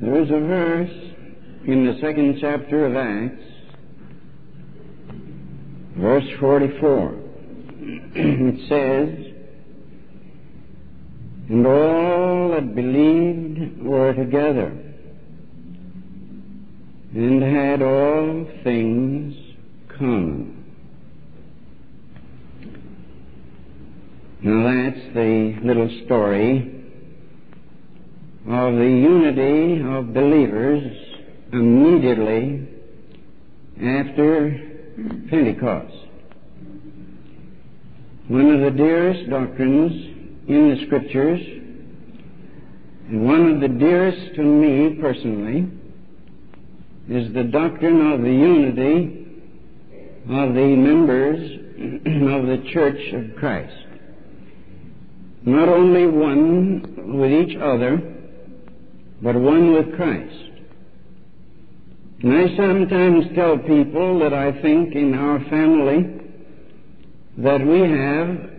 There is a verse in the second chapter of Acts, verse 44. it says, And all that believed were together, and had all things common. Now that's the little story of the unity of believers immediately after Pentecost. One of the dearest doctrines in the Scriptures, and one of the dearest to me personally, is the doctrine of the unity of the members of the Church of Christ. Not only one with each other, but one with Christ. And I sometimes tell people that I think in our family that we have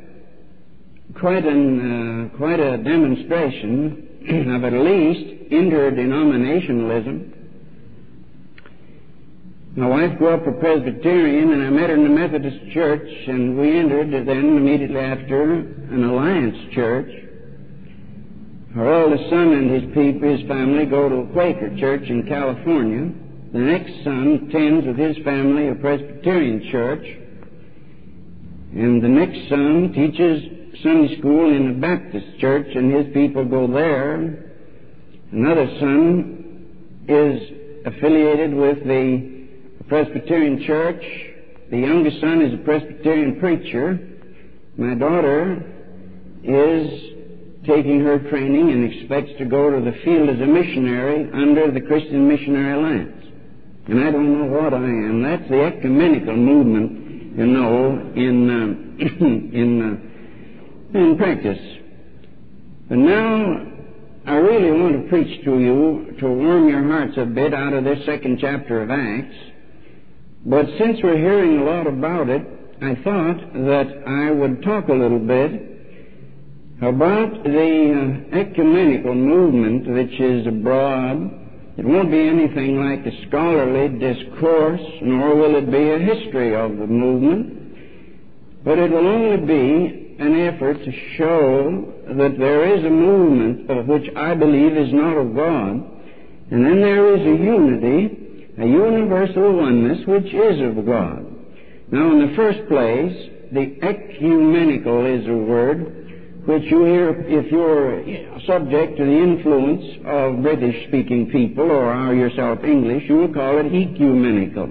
quite an uh, quite a demonstration of at least interdenominationalism. My wife grew up a Presbyterian, and I met her in the Methodist Church, and we entered then immediately after an Alliance Church. Our oldest son and his people, his family, go to a Quaker church in California. The next son attends with his family a Presbyterian church. And the next son teaches Sunday school in a Baptist church, and his people go there. Another son is affiliated with the Presbyterian church. The youngest son is a Presbyterian preacher. My daughter is taking her training and expects to go to the field as a missionary under the Christian Missionary Alliance. And I don't know what I am. That's the ecumenical movement, you know, in uh, in uh, in practice. But now I really want to preach to you to warm your hearts a bit out of this second chapter of Acts. But since we're hearing a lot about it, I thought that I would talk a little bit about the uh, ecumenical movement which is abroad. It won't be anything like a scholarly discourse, nor will it be a history of the movement, but it will only be an effort to show that there is a movement of which I believe is not of God, and then there is a unity, a universal oneness which is of God. Now, in the first place, the ecumenical is a word which you hear if you're subject to the influence of British speaking people or are yourself English, you will call it ecumenical.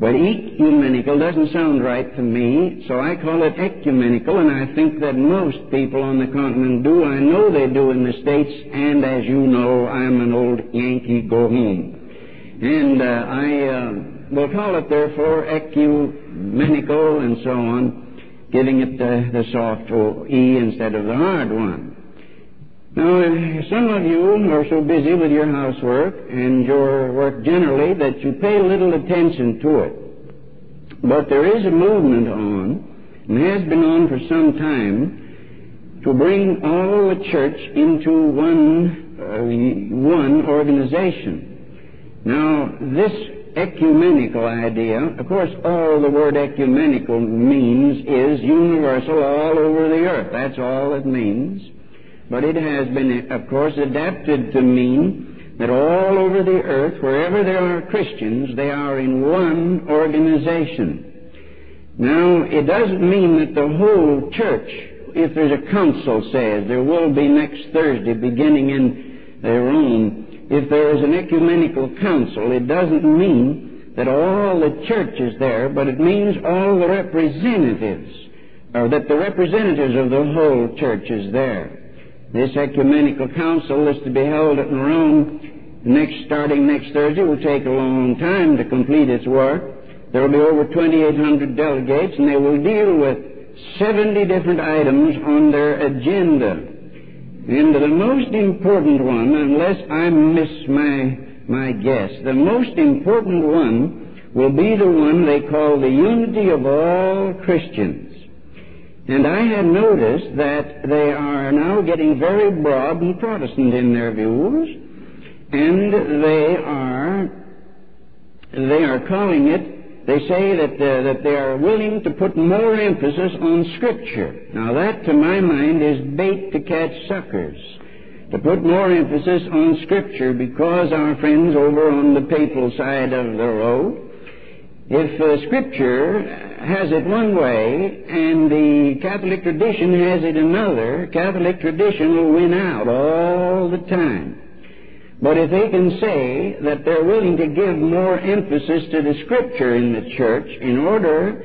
But ecumenical doesn't sound right to me, so I call it ecumenical, and I think that most people on the continent do. I know they do in the States, and as you know, I'm an old Yankee go home. And uh, I uh, will call it, therefore, ecumenical and so on giving it the, the soft E instead of the hard one. Now, some of you are so busy with your housework and your work generally that you pay little attention to it. But there is a movement on, and has been on for some time, to bring all the church into one, uh, one organization. Now, this ecumenical idea, of course, all the word ecumenical means is universal all over the earth. That's all it means. But it has been, of course, adapted to mean that all over the earth, wherever there are Christians, they are in one organization. Now, it doesn't mean that the whole church, if there's a council, says, there will be next Thursday, beginning in Rome, if there is an ecumenical council, it doesn't mean that all the church is there, but it means all the representatives, or that the representatives of the whole church is there. This ecumenical council is to be held in Rome next, starting next Thursday. It will take a long time to complete its work. There will be over 2,800 delegates, and they will deal with 70 different items on their agenda. And the most important one, unless I miss my, my guess, the most important one will be the one they call the unity of all Christians. And I have noticed that they are now getting very broad and Protestant in their views, and they are they are calling it. They say that uh, that they are willing to put more emphasis on Scripture. Now that, to my mind, is bait to catch suckers. To put more emphasis on Scripture, because our friends over on the papal side of the road, if uh, Scripture has it one way and the Catholic tradition has it another, Catholic tradition will win out all the time. But if they can say that they're willing to give more emphasis to the Scripture in the church in order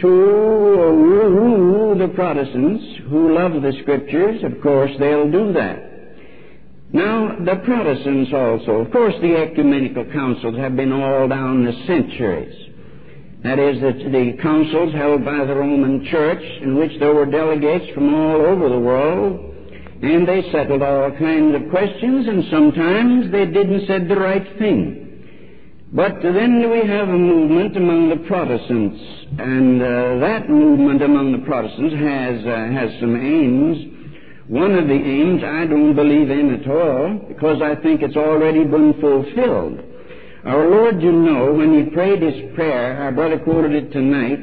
to rule the Protestants who love the Scriptures, of course they'll do that. Now, the Protestants also, of course the ecumenical councils have been all down the centuries. That is, the councils held by the Roman Church in which there were delegates from all over the world and they settled all kinds of questions, and sometimes they didn't say the right thing. But then we have a movement among the Protestants, and uh, that movement among the Protestants has uh, has some aims. One of the aims I don't believe in at all, because I think it's already been fulfilled. Our Lord, you know, when He prayed His prayer, our brother quoted it tonight,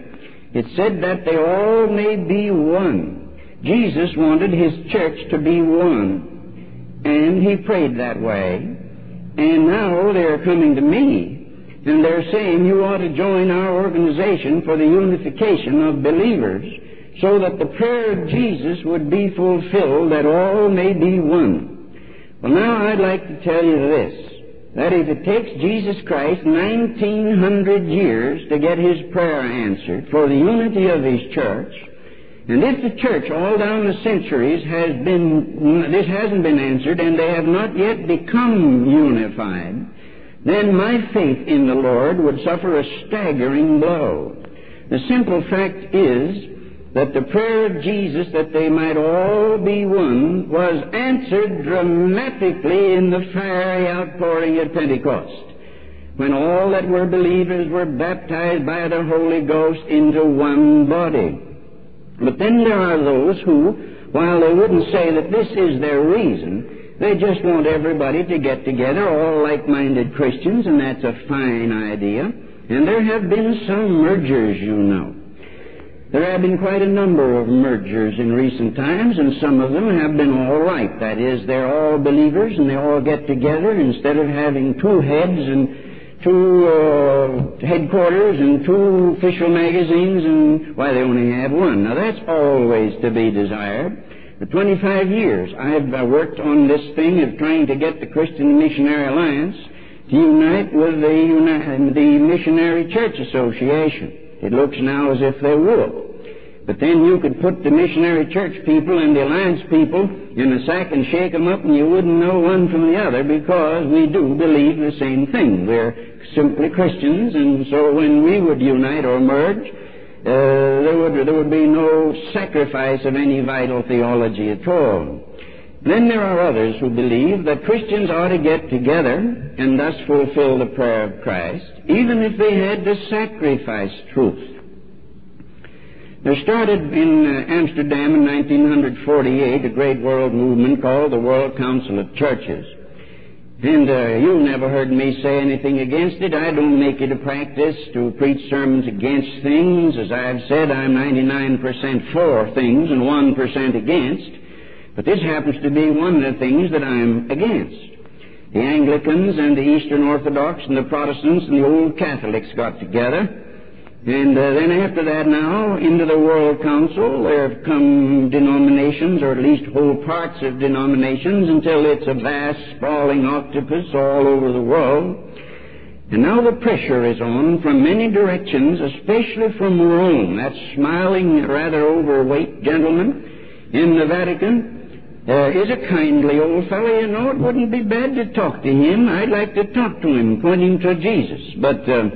it said that they all may be one. Jesus wanted his church to be one. And he prayed that way. And now they're coming to me and they're saying you ought to join our organization for the unification of believers so that the prayer of Jesus would be fulfilled that all may be one. Well, now I'd like to tell you this that if it takes Jesus Christ 1900 years to get his prayer answered for the unity of his church, and if the church all down the centuries has been, this hasn't been answered and they have not yet become unified, then my faith in the Lord would suffer a staggering blow. The simple fact is that the prayer of Jesus that they might all be one was answered dramatically in the fiery outpouring at Pentecost, when all that were believers were baptized by the Holy Ghost into one body. But then there are those who, while they wouldn't say that this is their reason, they just want everybody to get together, all like-minded Christians, and that's a fine idea. And there have been some mergers, you know. There have been quite a number of mergers in recent times, and some of them have been all right. That is, they're all believers and they all get together instead of having two heads and two uh, headquarters and two official magazines, and why they only have one. Now that's always to be desired. For 25 years, I've uh, worked on this thing of trying to get the Christian Missionary Alliance to unite with the, uni- the Missionary Church Association. It looks now as if they will. But then you could put the missionary church people and the alliance people in a sack and shake them up and you wouldn't know one from the other because we do believe the same thing. We're simply Christians and so when we would unite or merge, uh, there, would, there would be no sacrifice of any vital theology at all. Then there are others who believe that Christians ought to get together and thus fulfill the prayer of Christ, even if they had to sacrifice truth. There started in uh, Amsterdam in 1948 a great world movement called the World Council of Churches. And uh, you never heard me say anything against it. I don't make it a practice to preach sermons against things. As I've said, I'm 99% for things and 1% against. But this happens to be one of the things that I'm against. The Anglicans and the Eastern Orthodox and the Protestants and the Old Catholics got together and uh, then after that now, into the World Council, there have come denominations, or at least whole parts of denominations, until it's a vast, sprawling octopus all over the world. And now the pressure is on from many directions, especially from Rome, that smiling, rather overweight gentleman in the Vatican. Uh, is a kindly old fellow, you know. It wouldn't be bad to talk to him. I'd like to talk to him, pointing to Jesus. But uh,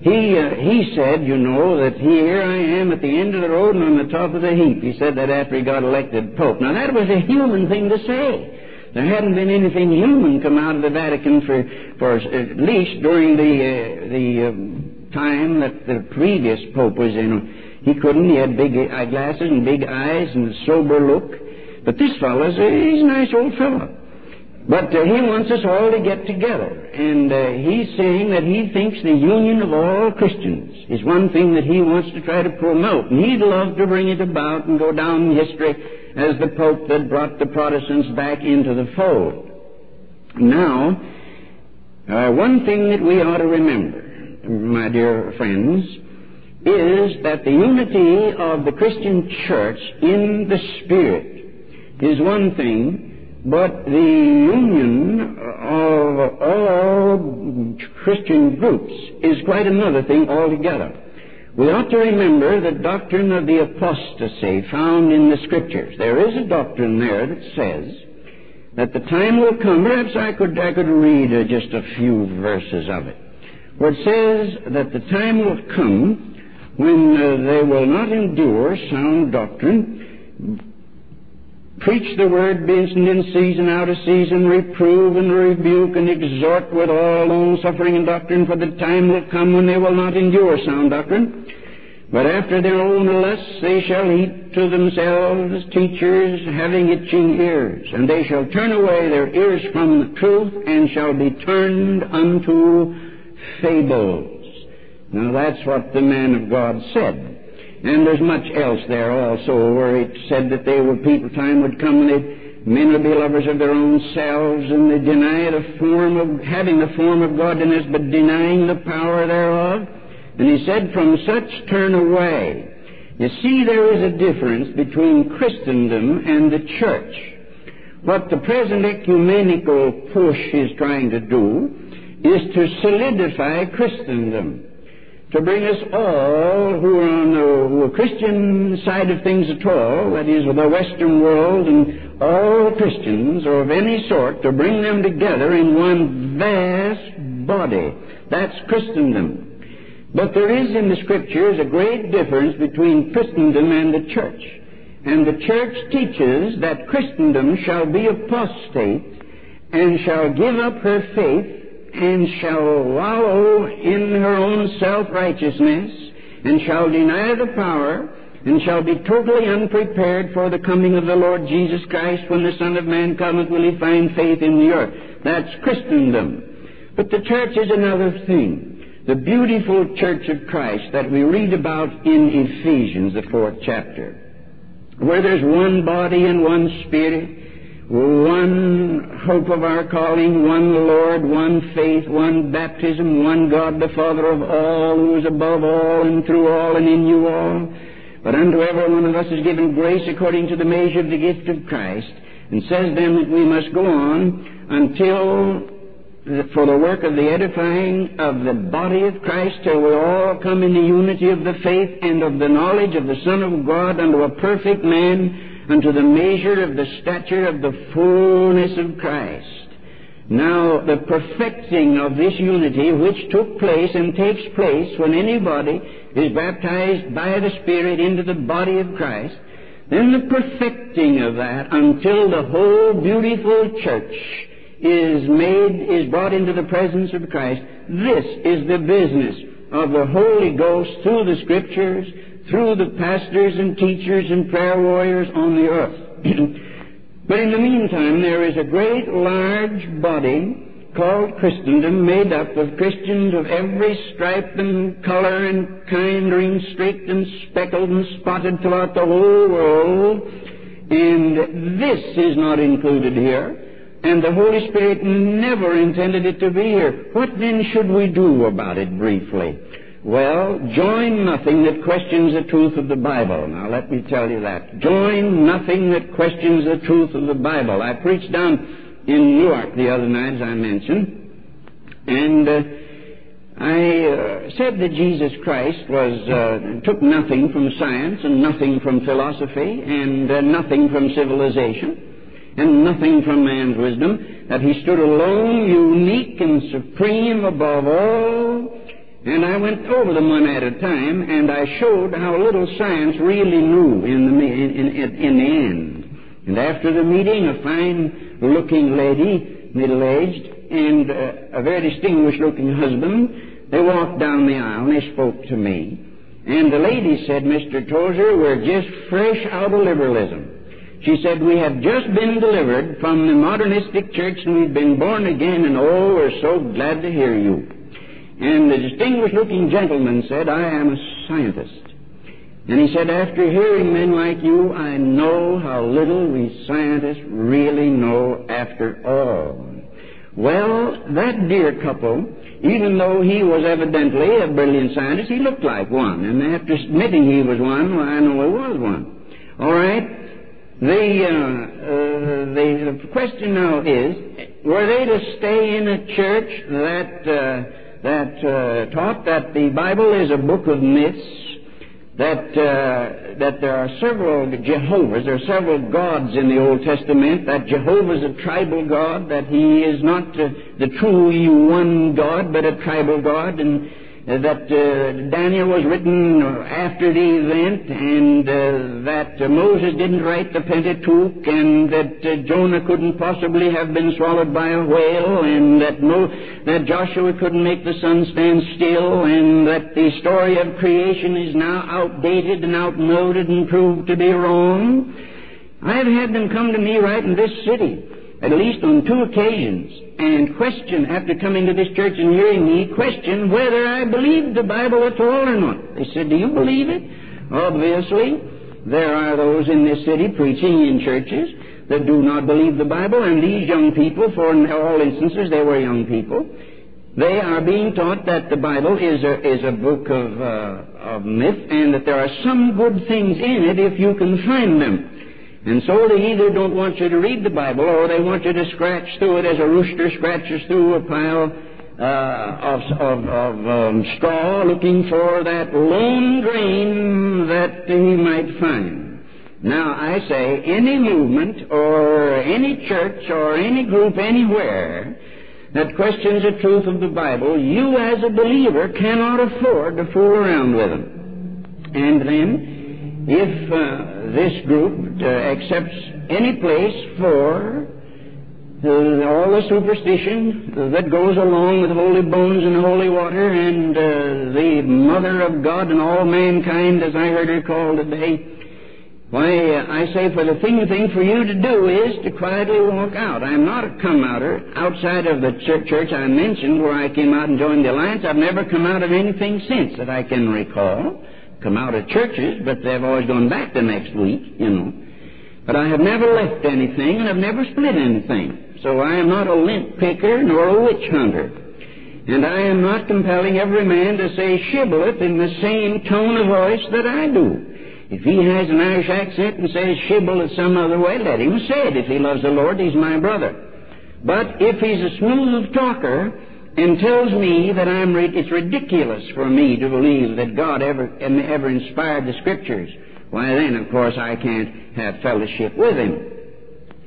he, uh, he said, you know, that here I am at the end of the road and on the top of the heap. He said that after he got elected Pope. Now that was a human thing to say. There hadn't been anything human come out of the Vatican for, for at least during the, uh, the um, time that the previous Pope was in. He couldn't. He had big eyeglasses and big eyes and a sober look. But this fellow's, he's a nice old fellow. But uh, he wants us all to get together. And uh, he's saying that he thinks the union of all Christians is one thing that he wants to try to promote. And he'd love to bring it about and go down in history as the Pope that brought the Protestants back into the fold. Now, uh, one thing that we ought to remember, my dear friends, is that the unity of the Christian church in the Spirit is one thing, but the union of all Christian groups is quite another thing altogether. We ought to remember the doctrine of the apostasy found in the Scriptures. There is a doctrine there that says that the time will come, perhaps I could, I could read uh, just a few verses of it, where it says that the time will come when uh, they will not endure sound doctrine, Preach the word, be in season, out of season, reprove and rebuke and exhort with all long suffering and doctrine, for the time will come when they will not endure sound doctrine. But after their own lusts they shall heap to themselves teachers having itching ears, and they shall turn away their ears from the truth and shall be turned unto fables. Now that's what the man of God said. And there's much else there also where it said that they were people, time would come when they, men would be lovers of their own selves and they deny the form of, having the form of godliness but denying the power thereof. And he said, from such turn away. You see, there is a difference between Christendom and the church. What the present ecumenical push is trying to do is to solidify Christendom to bring us all who are on the Christian side of things at all, that is, the Western world and all Christians or of any sort, to bring them together in one vast body. That's Christendom. But there is in the Scriptures a great difference between Christendom and the church. And the church teaches that Christendom shall be apostate and shall give up her faith and shall wallow in her own self-righteousness, and shall deny the power, and shall be totally unprepared for the coming of the Lord Jesus Christ. When the Son of Man cometh, will he find faith in the earth? That's Christendom. But the church is another thing. The beautiful church of Christ that we read about in Ephesians, the fourth chapter, where there's one body and one spirit, one hope of our calling, one Lord, one faith, one baptism, one God the Father of all, who is above all and through all and in you all. But unto every one of us is given grace according to the measure of the gift of Christ, and says then that we must go on until for the work of the edifying of the body of Christ till we all come in the unity of the faith and of the knowledge of the Son of God unto a perfect man unto the measure of the stature of the fullness of Christ. Now, the perfecting of this unity, which took place and takes place when anybody is baptized by the Spirit into the body of Christ, then the perfecting of that until the whole beautiful church is made, is brought into the presence of Christ. This is the business of the Holy Ghost through the Scriptures, through the pastors and teachers and prayer warriors on the earth. but in the meantime, there is a great large body called Christendom made up of Christians of every stripe and color and kind, ring streaked and speckled and spotted throughout the whole world. And this is not included here. And the Holy Spirit never intended it to be here. What then should we do about it briefly? Well, join nothing that questions the truth of the Bible. Now, let me tell you that. Join nothing that questions the truth of the Bible. I preached down in Newark the other night, as I mentioned, and uh, I uh, said that Jesus Christ was uh, took nothing from science and nothing from philosophy and uh, nothing from civilization and nothing from man's wisdom. That he stood alone, unique and supreme above all and I went over them one at a time, and I showed how little science really knew in the, in, in, in the end. And after the meeting, a fine-looking lady, middle-aged, and uh, a very distinguished-looking husband, they walked down the aisle and they spoke to me. And the lady said, Mr. Tozer, we're just fresh out of liberalism. She said, We have just been delivered from the modernistic church and we've been born again, and oh, we're so glad to hear you. And the distinguished looking gentleman said, I am a scientist. And he said, after hearing men like you, I know how little we scientists really know after all. Well, that dear couple, even though he was evidently a brilliant scientist, he looked like one. And after admitting he was one, well, I know he was one. All right? The, uh, uh, the, question now is, were they to stay in a church that, uh, that uh, taught that the Bible is a book of myths, that uh, that there are several Jehovahs, there are several gods in the Old Testament. That Jehovah is a tribal god, that he is not uh, the true one God, but a tribal god, and that uh, Daniel was written after the event, and uh, that uh, Moses didn't write the Pentateuch, and that Jonah couldn't possibly have been swallowed by a whale, and that Mo- that Joshua couldn't make the sun stand still, and that the story of creation is now outdated and outmoded and proved to be wrong. I've had them come to me right in this city at least on two occasions, and question, after coming to this church and hearing me, question whether I believed the Bible at all or not. They said, Do you believe it? Obviously, there are those in this city preaching in churches that do not believe the Bible, and these young people, for in all instances they were young people, they are being taught that the Bible is a, is a book of, uh, of myth and that there are some good things in it if you can find them. And so they either don't want you to read the Bible or they want you to scratch through it as a rooster scratches through a pile uh, of, of, of um, straw looking for that lone grain that he might find. Now, I say any movement or any church or any group anywhere that questions the truth of the Bible, you as a believer cannot afford to fool around with them. And then, if uh, this group uh, accepts any place for all the superstition that goes along with holy bones and holy water and uh, the Mother of God and all mankind, as I heard her called today. Why, uh, I say for the thing thing for you to do is to quietly walk out. I'm not a come outer. Outside of the church I mentioned where I came out and joined the alliance, I've never come out of anything since that I can recall come out of churches, but they've always gone back the next week, you know. But I have never left anything, and I've never split anything. So I am not a lint picker nor a witch hunter. And I am not compelling every man to say shibboleth in the same tone of voice that I do. If he has an Irish accent and says shibboleth some other way, let him say it. If he loves the Lord, he's my brother. But if he's a smooth talker, and tells me that I'm it's ridiculous for me to believe that God ever ever inspired the Scriptures. Why then, of course, I can't have fellowship with Him.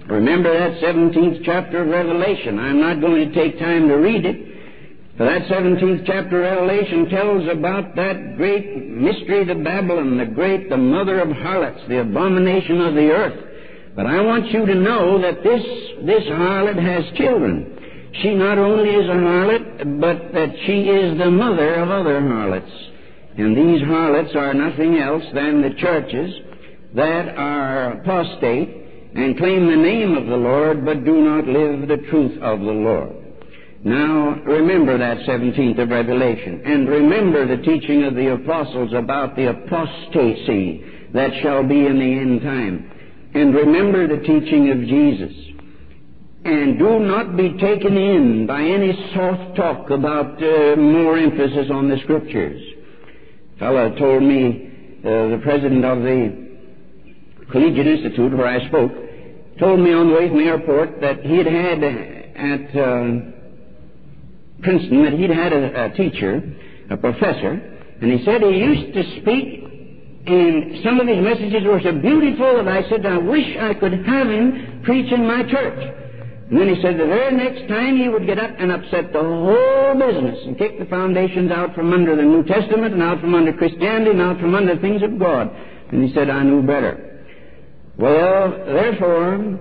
Remember that 17th chapter of Revelation. I'm not going to take time to read it. But that 17th chapter of Revelation tells about that great mystery, the Babylon, the great, the mother of harlots, the abomination of the earth. But I want you to know that this, this harlot has children. She not only is a harlot, but that she is the mother of other harlots. And these harlots are nothing else than the churches that are apostate and claim the name of the Lord, but do not live the truth of the Lord. Now, remember that 17th of Revelation, and remember the teaching of the apostles about the apostasy that shall be in the end time. And remember the teaching of Jesus. And do not be taken in by any soft talk about uh, more emphasis on the Scriptures. A fellow told me, uh, the president of the Collegiate Institute where I spoke, told me on the way from the airport that he had had at uh, Princeton, that he'd had a, a teacher, a professor, and he said he used to speak and some of his messages were so beautiful that I said, I wish I could have him preach in my church. And then he said the very next time he would get up and upset the whole business and kick the foundations out from under the New Testament and out from under Christianity and out from under things of God. And he said, I knew better. Well, therefore,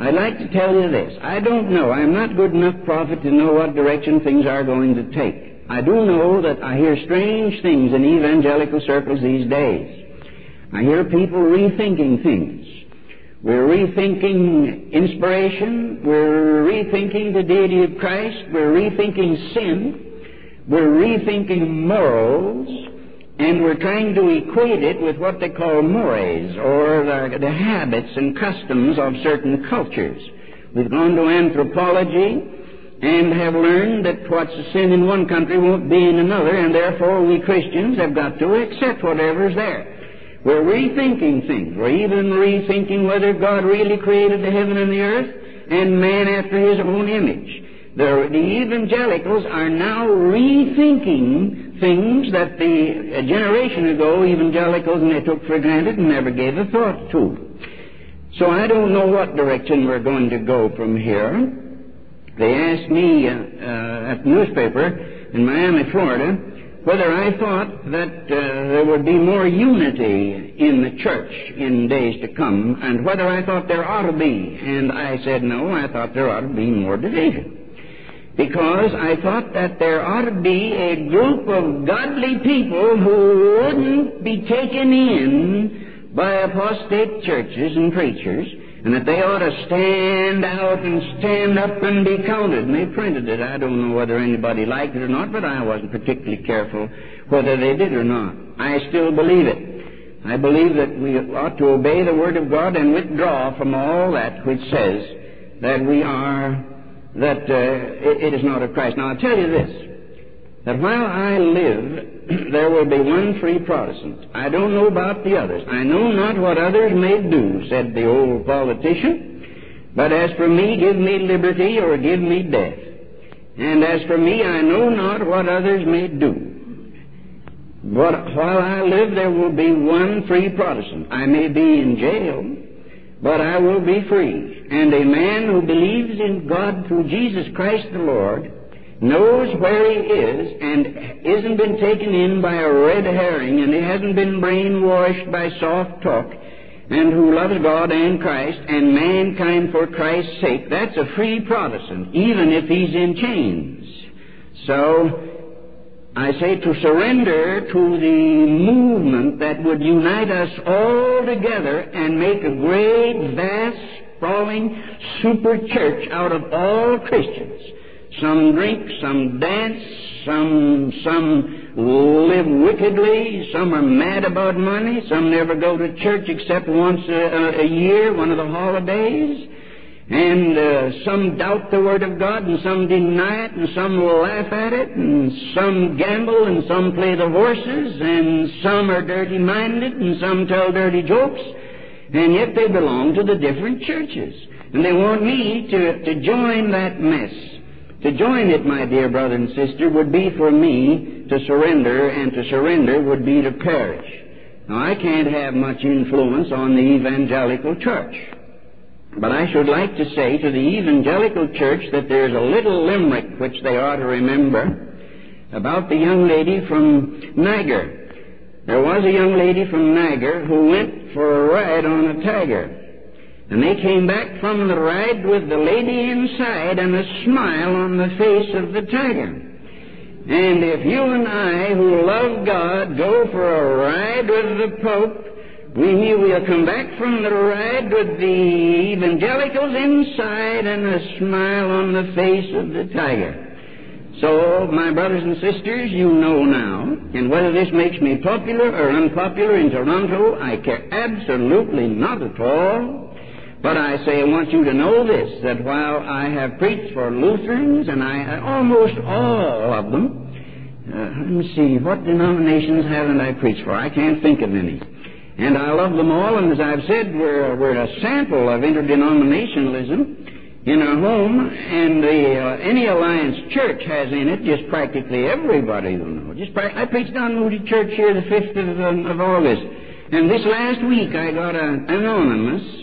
I'd like to tell you this. I don't know. I'm not good enough prophet to know what direction things are going to take. I do know that I hear strange things in evangelical circles these days. I hear people rethinking things. We're rethinking inspiration. We're rethinking the deity of Christ. We're rethinking sin. We're rethinking morals. And we're trying to equate it with what they call mores, or the, the habits and customs of certain cultures. We've gone to anthropology and have learned that what's a sin in one country won't be in another, and therefore we Christians have got to accept whatever's there. We're rethinking things. We're even rethinking whether God really created the heaven and the earth and man after his own image. The, the evangelicals are now rethinking things that the a generation ago evangelicals and they took for granted and never gave a thought to. So I don't know what direction we're going to go from here. They asked me uh, uh, at the newspaper in Miami, Florida, whether I thought that uh, there would be more unity in the church in days to come, and whether I thought there ought to be. And I said no, I thought there ought to be more division. Because I thought that there ought to be a group of godly people who wouldn't be taken in by apostate churches and preachers, and that they ought to stand out and stand up and be counted. And they printed it. I don't know whether anybody liked it or not, but I wasn't particularly careful whether they did or not. I still believe it. I believe that we ought to obey the Word of God and withdraw from all that which says that we are, that uh, it, it is not of Christ. Now, I'll tell you this that while I live, there will be one free Protestant. I don't know about the others. I know not what others may do, said the old politician. But as for me, give me liberty or give me death. And as for me, I know not what others may do. But while I live, there will be one free Protestant. I may be in jail, but I will be free. And a man who believes in God through Jesus Christ the Lord knows where he is and isn't been taken in by a red herring and he hasn't been brainwashed by soft talk and who loves God and Christ and mankind for Christ's sake, that's a free Protestant, even if he's in chains. So, I say to surrender to the movement that would unite us all together and make a great, vast, sprawling super church out of all Christians some drink, some dance, some, some live wickedly, some are mad about money, some never go to church except once a, a year, one of the holidays, and uh, some doubt the Word of God, and some deny it, and some laugh at it, and some gamble, and some play the horses, and some are dirty-minded, and some tell dirty jokes, and yet they belong to the different churches. And they want me to, to join that mess. To join it, my dear brother and sister, would be for me to surrender, and to surrender would be to perish. Now, I can't have much influence on the evangelical church. But I should like to say to the evangelical church that there's a little limerick which they ought to remember about the young lady from Niger. There was a young lady from Niger who went for a ride on a tiger. And they came back from the ride with the lady inside and a smile on the face of the tiger. And if you and I, who love God, go for a ride with the Pope, we will come back from the ride with the evangelicals inside and a smile on the face of the tiger. So, my brothers and sisters, you know now, and whether this makes me popular or unpopular in Toronto, I care absolutely not at all. But I say, I want you to know this, that while I have preached for Lutherans, and I, almost all of them, uh, let me see, what denominations haven't I preached for? I can't think of any. And I love them all, and as I've said, we're, we're a sample of interdenominationalism in our home, and the, uh, any Alliance Church has in it just practically everybody you know. Just pra- I preached down Moody Church here the 5th of, um, of August, and this last week I got an anonymous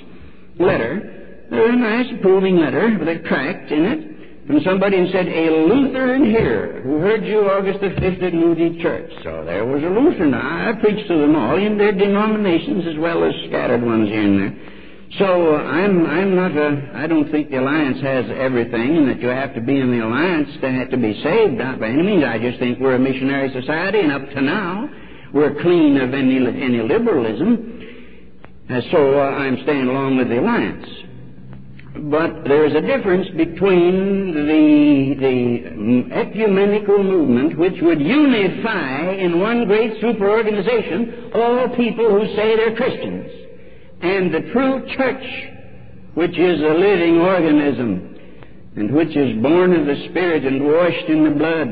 letter, a nice approving letter with a tract in it, from somebody and said, a Lutheran here who heard you August the 5th at Moody Church. So there was a Lutheran. I preached to them all in their denominations as well as scattered ones here and there. So uh, I'm I'm not a I don't think the alliance has everything, and that you have to be in the alliance to have to be saved. Not by any means. I just think we're a missionary society, and up to now we're clean of any any liberalism. Uh, so uh, I'm staying along with the alliance. But there is a difference between the, the ecumenical movement, which would unify in one great superorganization all people who say they're Christians, and the true church, which is a living organism, and which is born of the Spirit and washed in the blood,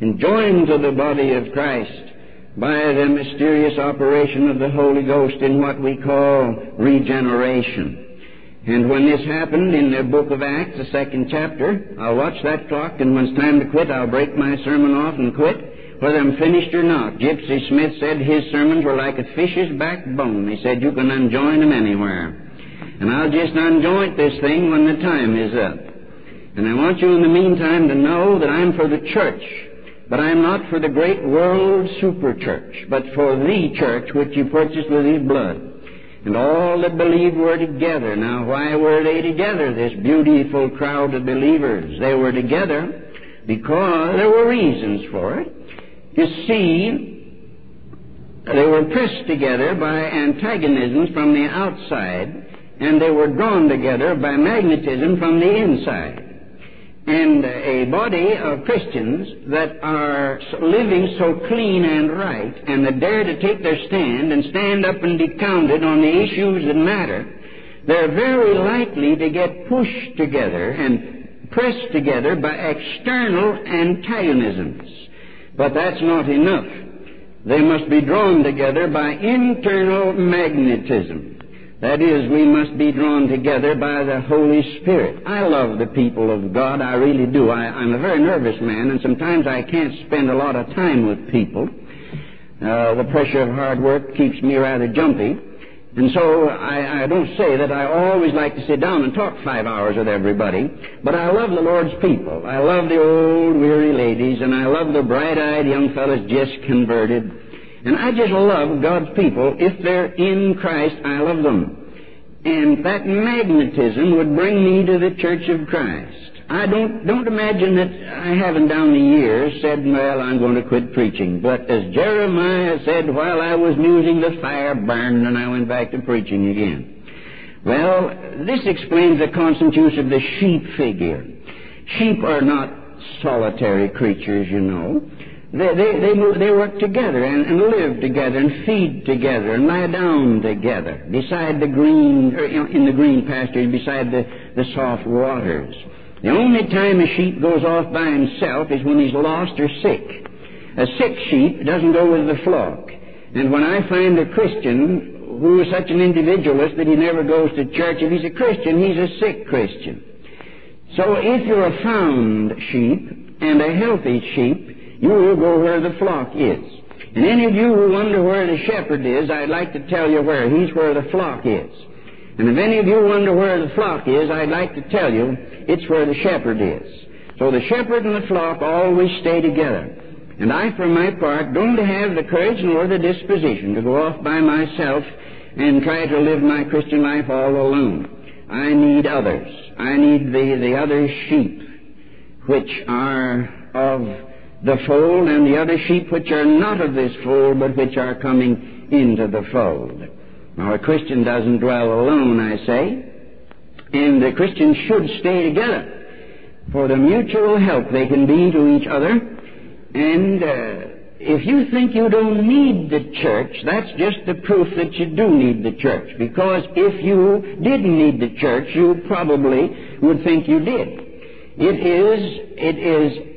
and joined to the body of Christ by the mysterious operation of the Holy Ghost in what we call regeneration. And when this happened in the book of Acts, the second chapter, I'll watch that clock, and when it's time to quit, I'll break my sermon off and quit, whether I'm finished or not. Gypsy Smith said his sermons were like a fish's backbone. He said you can unjoin them anywhere. And I'll just unjoint this thing when the time is up. And I want you in the meantime to know that I'm for the church. But I'm not for the great world super church, but for the church which you purchased with his blood. And all that believed were together. Now, why were they together, this beautiful crowd of believers? They were together because there were reasons for it. You see, they were pressed together by antagonisms from the outside, and they were drawn together by magnetism from the inside and a body of Christians that are living so clean and right and that dare to take their stand and stand up and be counted on the issues that matter, they're very likely to get pushed together and pressed together by external antagonisms. But that's not enough. They must be drawn together by internal magnetism. That is, we must be drawn together by the Holy Spirit. I love the people of God, I really do. I, am a very nervous man, and sometimes I can't spend a lot of time with people. Uh, the pressure of hard work keeps me rather jumpy. And so I, I don't say that I always like to sit down and talk five hours with everybody, but I love the Lord's people. I love the old weary ladies, and I love the bright-eyed young fellows just converted. And I just love God's people. If they're in Christ, I love them. And that magnetism would bring me to the Church of Christ. I don't, don't imagine that I haven't down the years said, well, I'm going to quit preaching. But as Jeremiah said, while I was musing, the fire burned and I went back to preaching again. Well, this explains the constant use of the sheep figure. Sheep are not solitary creatures, you know. They, they, they, they work together and, and live together and feed together and lie down together beside the green, er, or, know, in the green pastures, beside the, the soft waters. The only time a sheep goes off by himself is when he's lost or sick. A sick sheep doesn't go with the flock. And when I find a Christian who is such an individualist that he never goes to church, if he's a Christian, he's a sick Christian. So if you're a found sheep and a healthy sheep, you will go where the flock is. And any of you who wonder where the shepherd is, I'd like to tell you where. He's where the flock is. And if any of you wonder where the flock is, I'd like to tell you it's where the shepherd is. So the shepherd and the flock always stay together. And I, for my part, don't have the courage nor the disposition to go off by myself and try to live my Christian life all alone. I need others. I need the, the other sheep, which are of the fold, and the other sheep which are not of this fold, but which are coming into the fold. Now, a Christian doesn't dwell alone, I say, and the Christians should stay together for the mutual help they can be to each other. And uh, if you think you don't need the church, that's just the proof that you do need the church. Because if you didn't need the church, you probably would think you did. It is, it is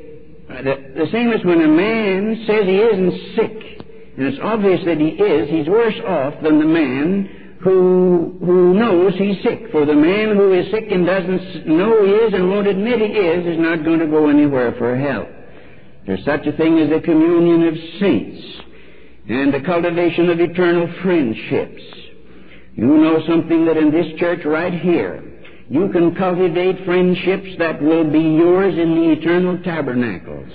Uh, the, the same as when a man says he isn't sick, and it's obvious that he is, he's worse off than the man who, who knows he's sick. For the man who is sick and doesn't know he is and won't admit he is, is not going to go anywhere for help. There's such a thing as a communion of saints and the cultivation of eternal friendships. You know something that in this church right here, you can cultivate friendships that will be yours in the eternal tabernacles.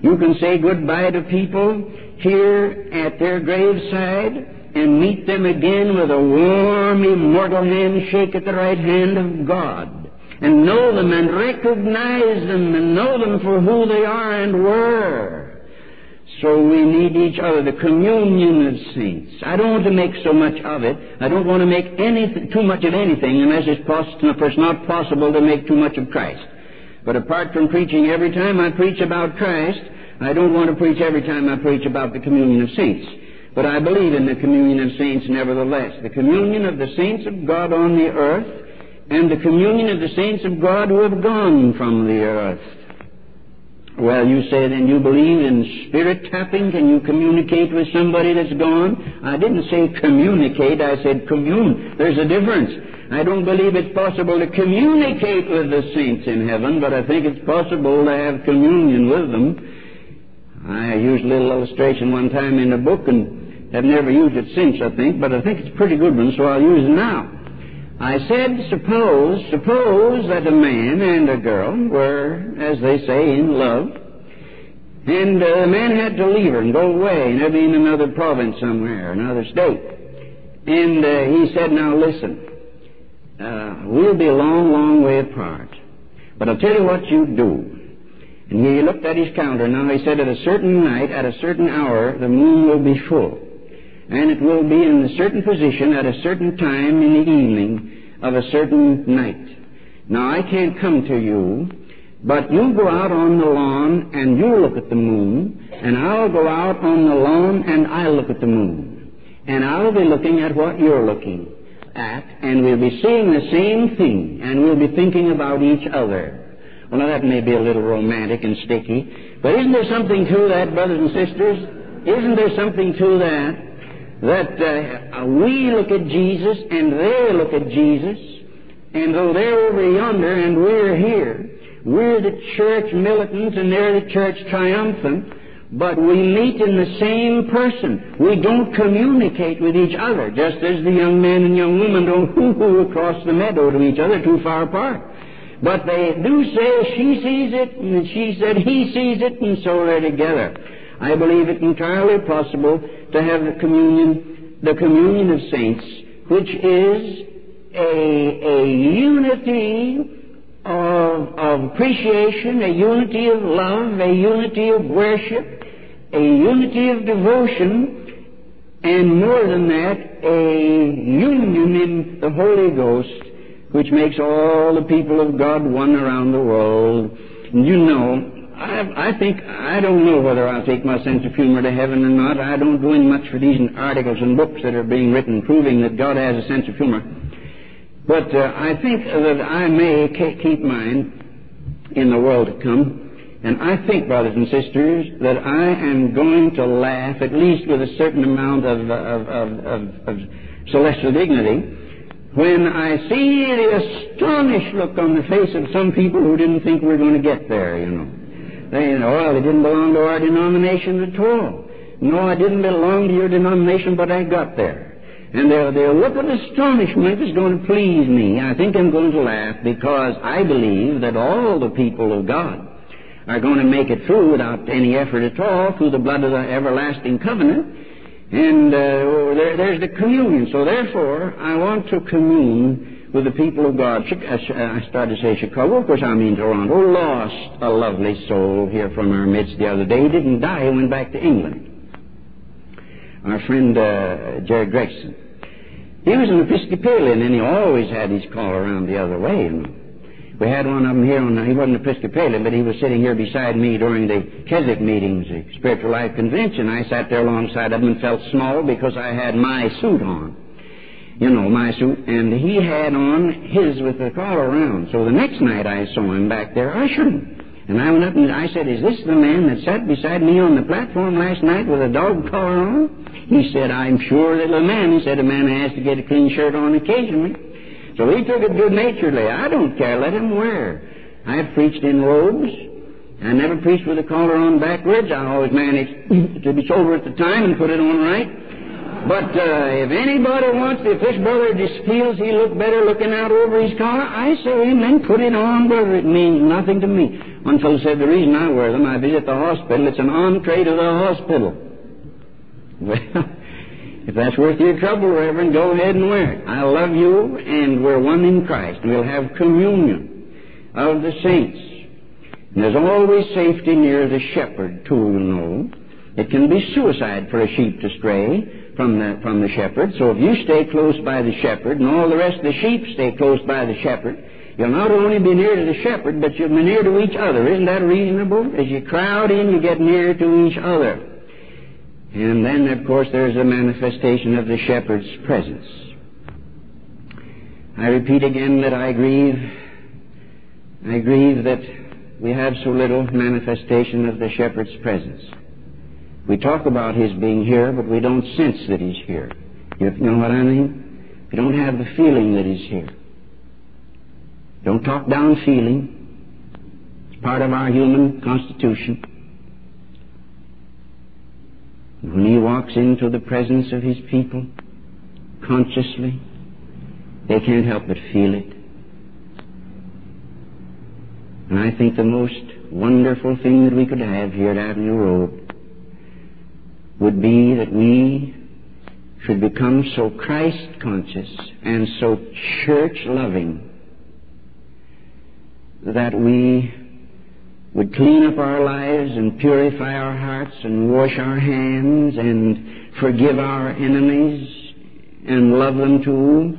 You can say goodbye to people here at their graveside and meet them again with a warm, immortal handshake at the right hand of God. And know them and recognize them and know them for who they are and were. So we need each other, the communion of saints. I don't want to make so much of it. I don't want to make anything, too much of anything unless it's, possible it's not possible to make too much of Christ. But apart from preaching every time I preach about Christ, I don't want to preach every time I preach about the communion of saints. But I believe in the communion of saints nevertheless. The communion of the saints of God on the earth and the communion of the saints of God who have gone from the earth. Well, you say then you believe in spirit tapping. Can you communicate with somebody that's gone? I didn't say communicate, I said commune. There's a difference. I don't believe it's possible to communicate with the saints in heaven, but I think it's possible to have communion with them. I used a little illustration one time in a book and have never used it since, I think, but I think it's a pretty good one, so I'll use it now. I said, suppose, suppose that a man and a girl were, as they say, in love, and uh, the man had to leave her and go away and be in another province somewhere, another state. And uh, he said, now listen, uh, we'll be a long, long way apart, but I'll tell you what you do. And he looked at his calendar. Now he said, at a certain night, at a certain hour, the moon will be full and it will be in a certain position at a certain time in the evening of a certain night. Now, I can't come to you, but you go out on the lawn and you look at the moon, and I'll go out on the lawn and I'll look at the moon. And I'll be looking at what you're looking at, and we'll be seeing the same thing, and we'll be thinking about each other. Well, now that may be a little romantic and sticky, but isn't there something to that, brothers and sisters? Isn't there something to that? That uh, we look at Jesus and they look at Jesus, and though they're over yonder and we're here, we're the church militant and they're the church triumphant, but we meet in the same person. We don't communicate with each other, just as the young man and young woman don't hoo-hoo across the meadow to each other too far apart. But they do say she sees it, and she said he sees it, and so they're together. I believe it entirely possible to have the communion, the communion of saints, which is a, a unity of, of appreciation, a unity of love, a unity of worship, a unity of devotion, and more than that, a union in the Holy Ghost, which makes all the people of God one around the world. You know, I, I think, I don't know whether I'll take my sense of humor to heaven or not. I don't go in much for these articles and books that are being written proving that God has a sense of humor. But uh, I think that I may keep mine in the world to come. And I think, brothers and sisters, that I am going to laugh, at least with a certain amount of, of, of, of celestial dignity, when I see the astonished look on the face of some people who didn't think we were going to get there, you know. Saying, well, I didn't belong to our denomination at all. No, I didn't belong to your denomination, but I got there. And their look of astonishment is going to please me. I think I'm going to laugh because I believe that all the people of God are going to make it through without any effort at all through the blood of the everlasting covenant. And uh, there, there's the communion. So therefore, I want to commune with the people of God. I started to say Chicago. Of course, I mean Toronto. Lost a lovely soul here from our midst the other day. He didn't die. He went back to England. Our friend uh, Jerry Gregson. He was an Episcopalian, and he always had his call around the other way. And we had one of them here. On, he wasn't Episcopalian, but he was sitting here beside me during the Keswick meetings, the Spiritual Life Convention. I sat there alongside of him and felt small because I had my suit on you know, my suit, and he had on his with the collar around. So the next night I saw him back there ushering. And I went up and I said, Is this the man that sat beside me on the platform last night with a dog collar on? He said, I'm sure that the man. He said, A man has to get a clean shirt on occasionally. So he took it good naturedly. I don't care, let him wear. I've preached in robes. I never preached with a collar on backwards. I always managed to be sober at the time and put it on right. But uh, if anybody wants, if this brother just feels he look better looking out over his collar, I say amen, put it on, brother. It means nothing to me. One fellow said, the reason I wear them, I visit the hospital, it's an entree to the hospital. Well, if that's worth your trouble, Reverend, go ahead and wear it. I love you, and we're one in Christ. We'll have communion of the saints. And there's always safety near the shepherd, too, you know. It can be suicide for a sheep to stray from the, from the shepherd. So if you stay close by the shepherd and all the rest of the sheep stay close by the shepherd, you'll not only be near to the shepherd, but you'll be near to each other. Isn't that reasonable? As you crowd in, you get near to each other. And then, of course, there's a manifestation of the shepherd's presence. I repeat again that I grieve. I grieve that we have so little manifestation of the shepherd's presence. We talk about his being here, but we don't sense that he's here. You know what I mean? We don't have the feeling that he's here. Don't talk down feeling. It's part of our human constitution. When he walks into the presence of his people, consciously, they can't help but feel it. And I think the most wonderful thing that we could have here at Avenue Road would be that we should become so Christ conscious and so church loving that we would clean up our lives and purify our hearts and wash our hands and forgive our enemies and love them too.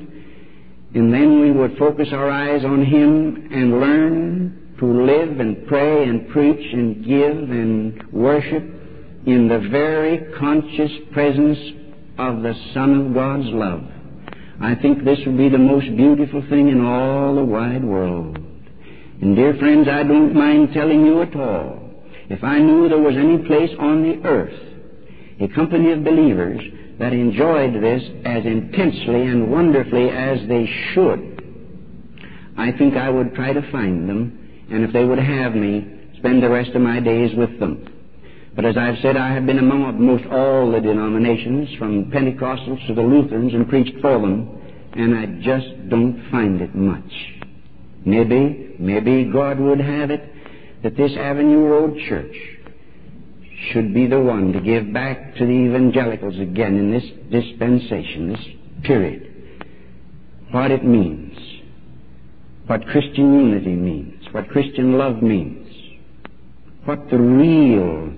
And then we would focus our eyes on Him and learn to live and pray and preach and give and worship in the very conscious presence of the Son of God's love. I think this would be the most beautiful thing in all the wide world. And dear friends, I don't mind telling you at all, if I knew there was any place on the earth, a company of believers that enjoyed this as intensely and wonderfully as they should, I think I would try to find them, and if they would have me, spend the rest of my days with them. But as I've said, I have been among almost all the denominations, from Pentecostals to the Lutherans, and preached for them, and I just don't find it much. Maybe, maybe God would have it that this Avenue Road Church should be the one to give back to the evangelicals again in this dispensation, this period, what it means, what Christian unity means, what Christian love means, what the real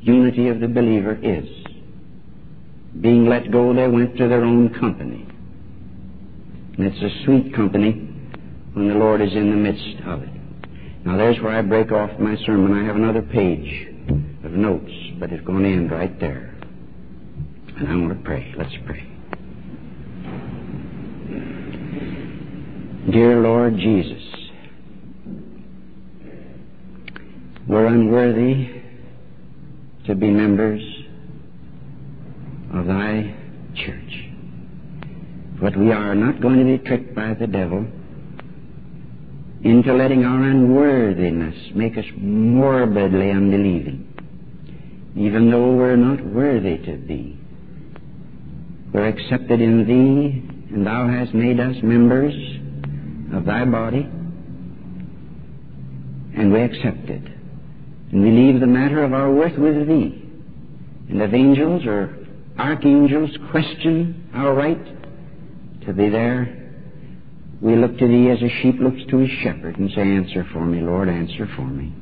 unity of the believer is. Being let go, they went to their own company. And it's a sweet company when the Lord is in the midst of it. Now there's where I break off my sermon. I have another page of notes, but it's going to end right there. And I want to pray. Let's pray. Dear Lord Jesus, we're unworthy to be members of thy church. But we are not going to be tricked by the devil into letting our unworthiness make us morbidly unbelieving, even though we're not worthy to be. We're accepted in Thee, and Thou hast made us members of Thy body, and we accept it. And we leave the matter of our worth with Thee. And if angels or archangels question our right to be there, we look to Thee as a sheep looks to his shepherd and say, Answer for me, Lord, answer for me.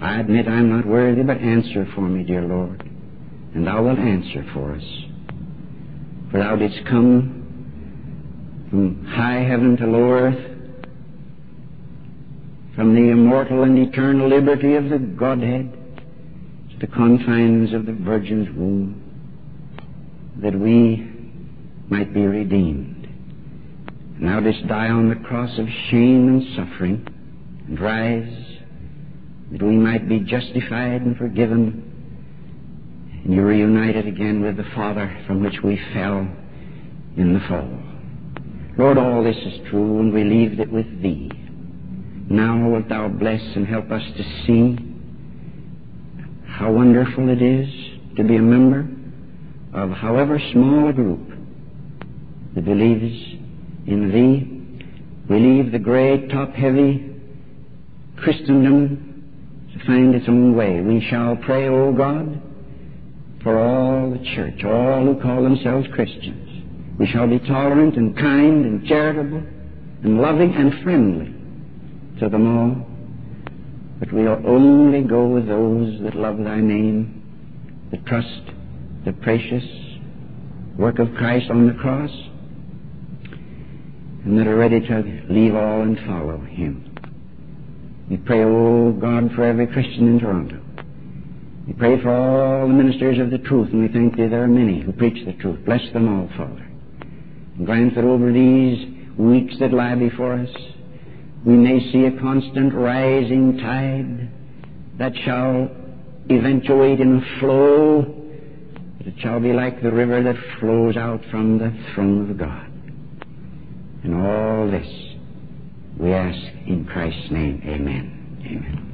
I admit I'm not worthy, but answer for me, dear Lord. And Thou wilt answer for us. For Thou didst come from high heaven to low earth, from the immortal and eternal liberty of the Godhead to the confines of the Virgin's womb, that we might be redeemed. And thou didst die on the cross of shame and suffering, and rise that we might be justified and forgiven, and you reunited again with the Father from which we fell in the fall. Lord, all this is true, and we leave it with Thee. Now wilt Thou bless and help us to see how wonderful it is to be a member of however small a group that believes in Thee. We leave the great, top-heavy Christendom to find its own way. We shall pray, O God, for all the church, all who call themselves Christians. We shall be tolerant and kind and charitable and loving and friendly to them all. But we'll only go with those that love Thy name that trust the precious work of Christ on the cross and that are ready to leave all and follow Him. We pray, O God, for every Christian in Toronto. We pray for all the ministers of the truth, and we thank Thee there are many who preach the truth. Bless them all, Father. And grant that over these weeks that lie before us, we may see a constant rising tide that shall eventuate in a flow, it shall be like the river that flows out from the throne of God. And all this we ask in Christ's name. Amen. Amen.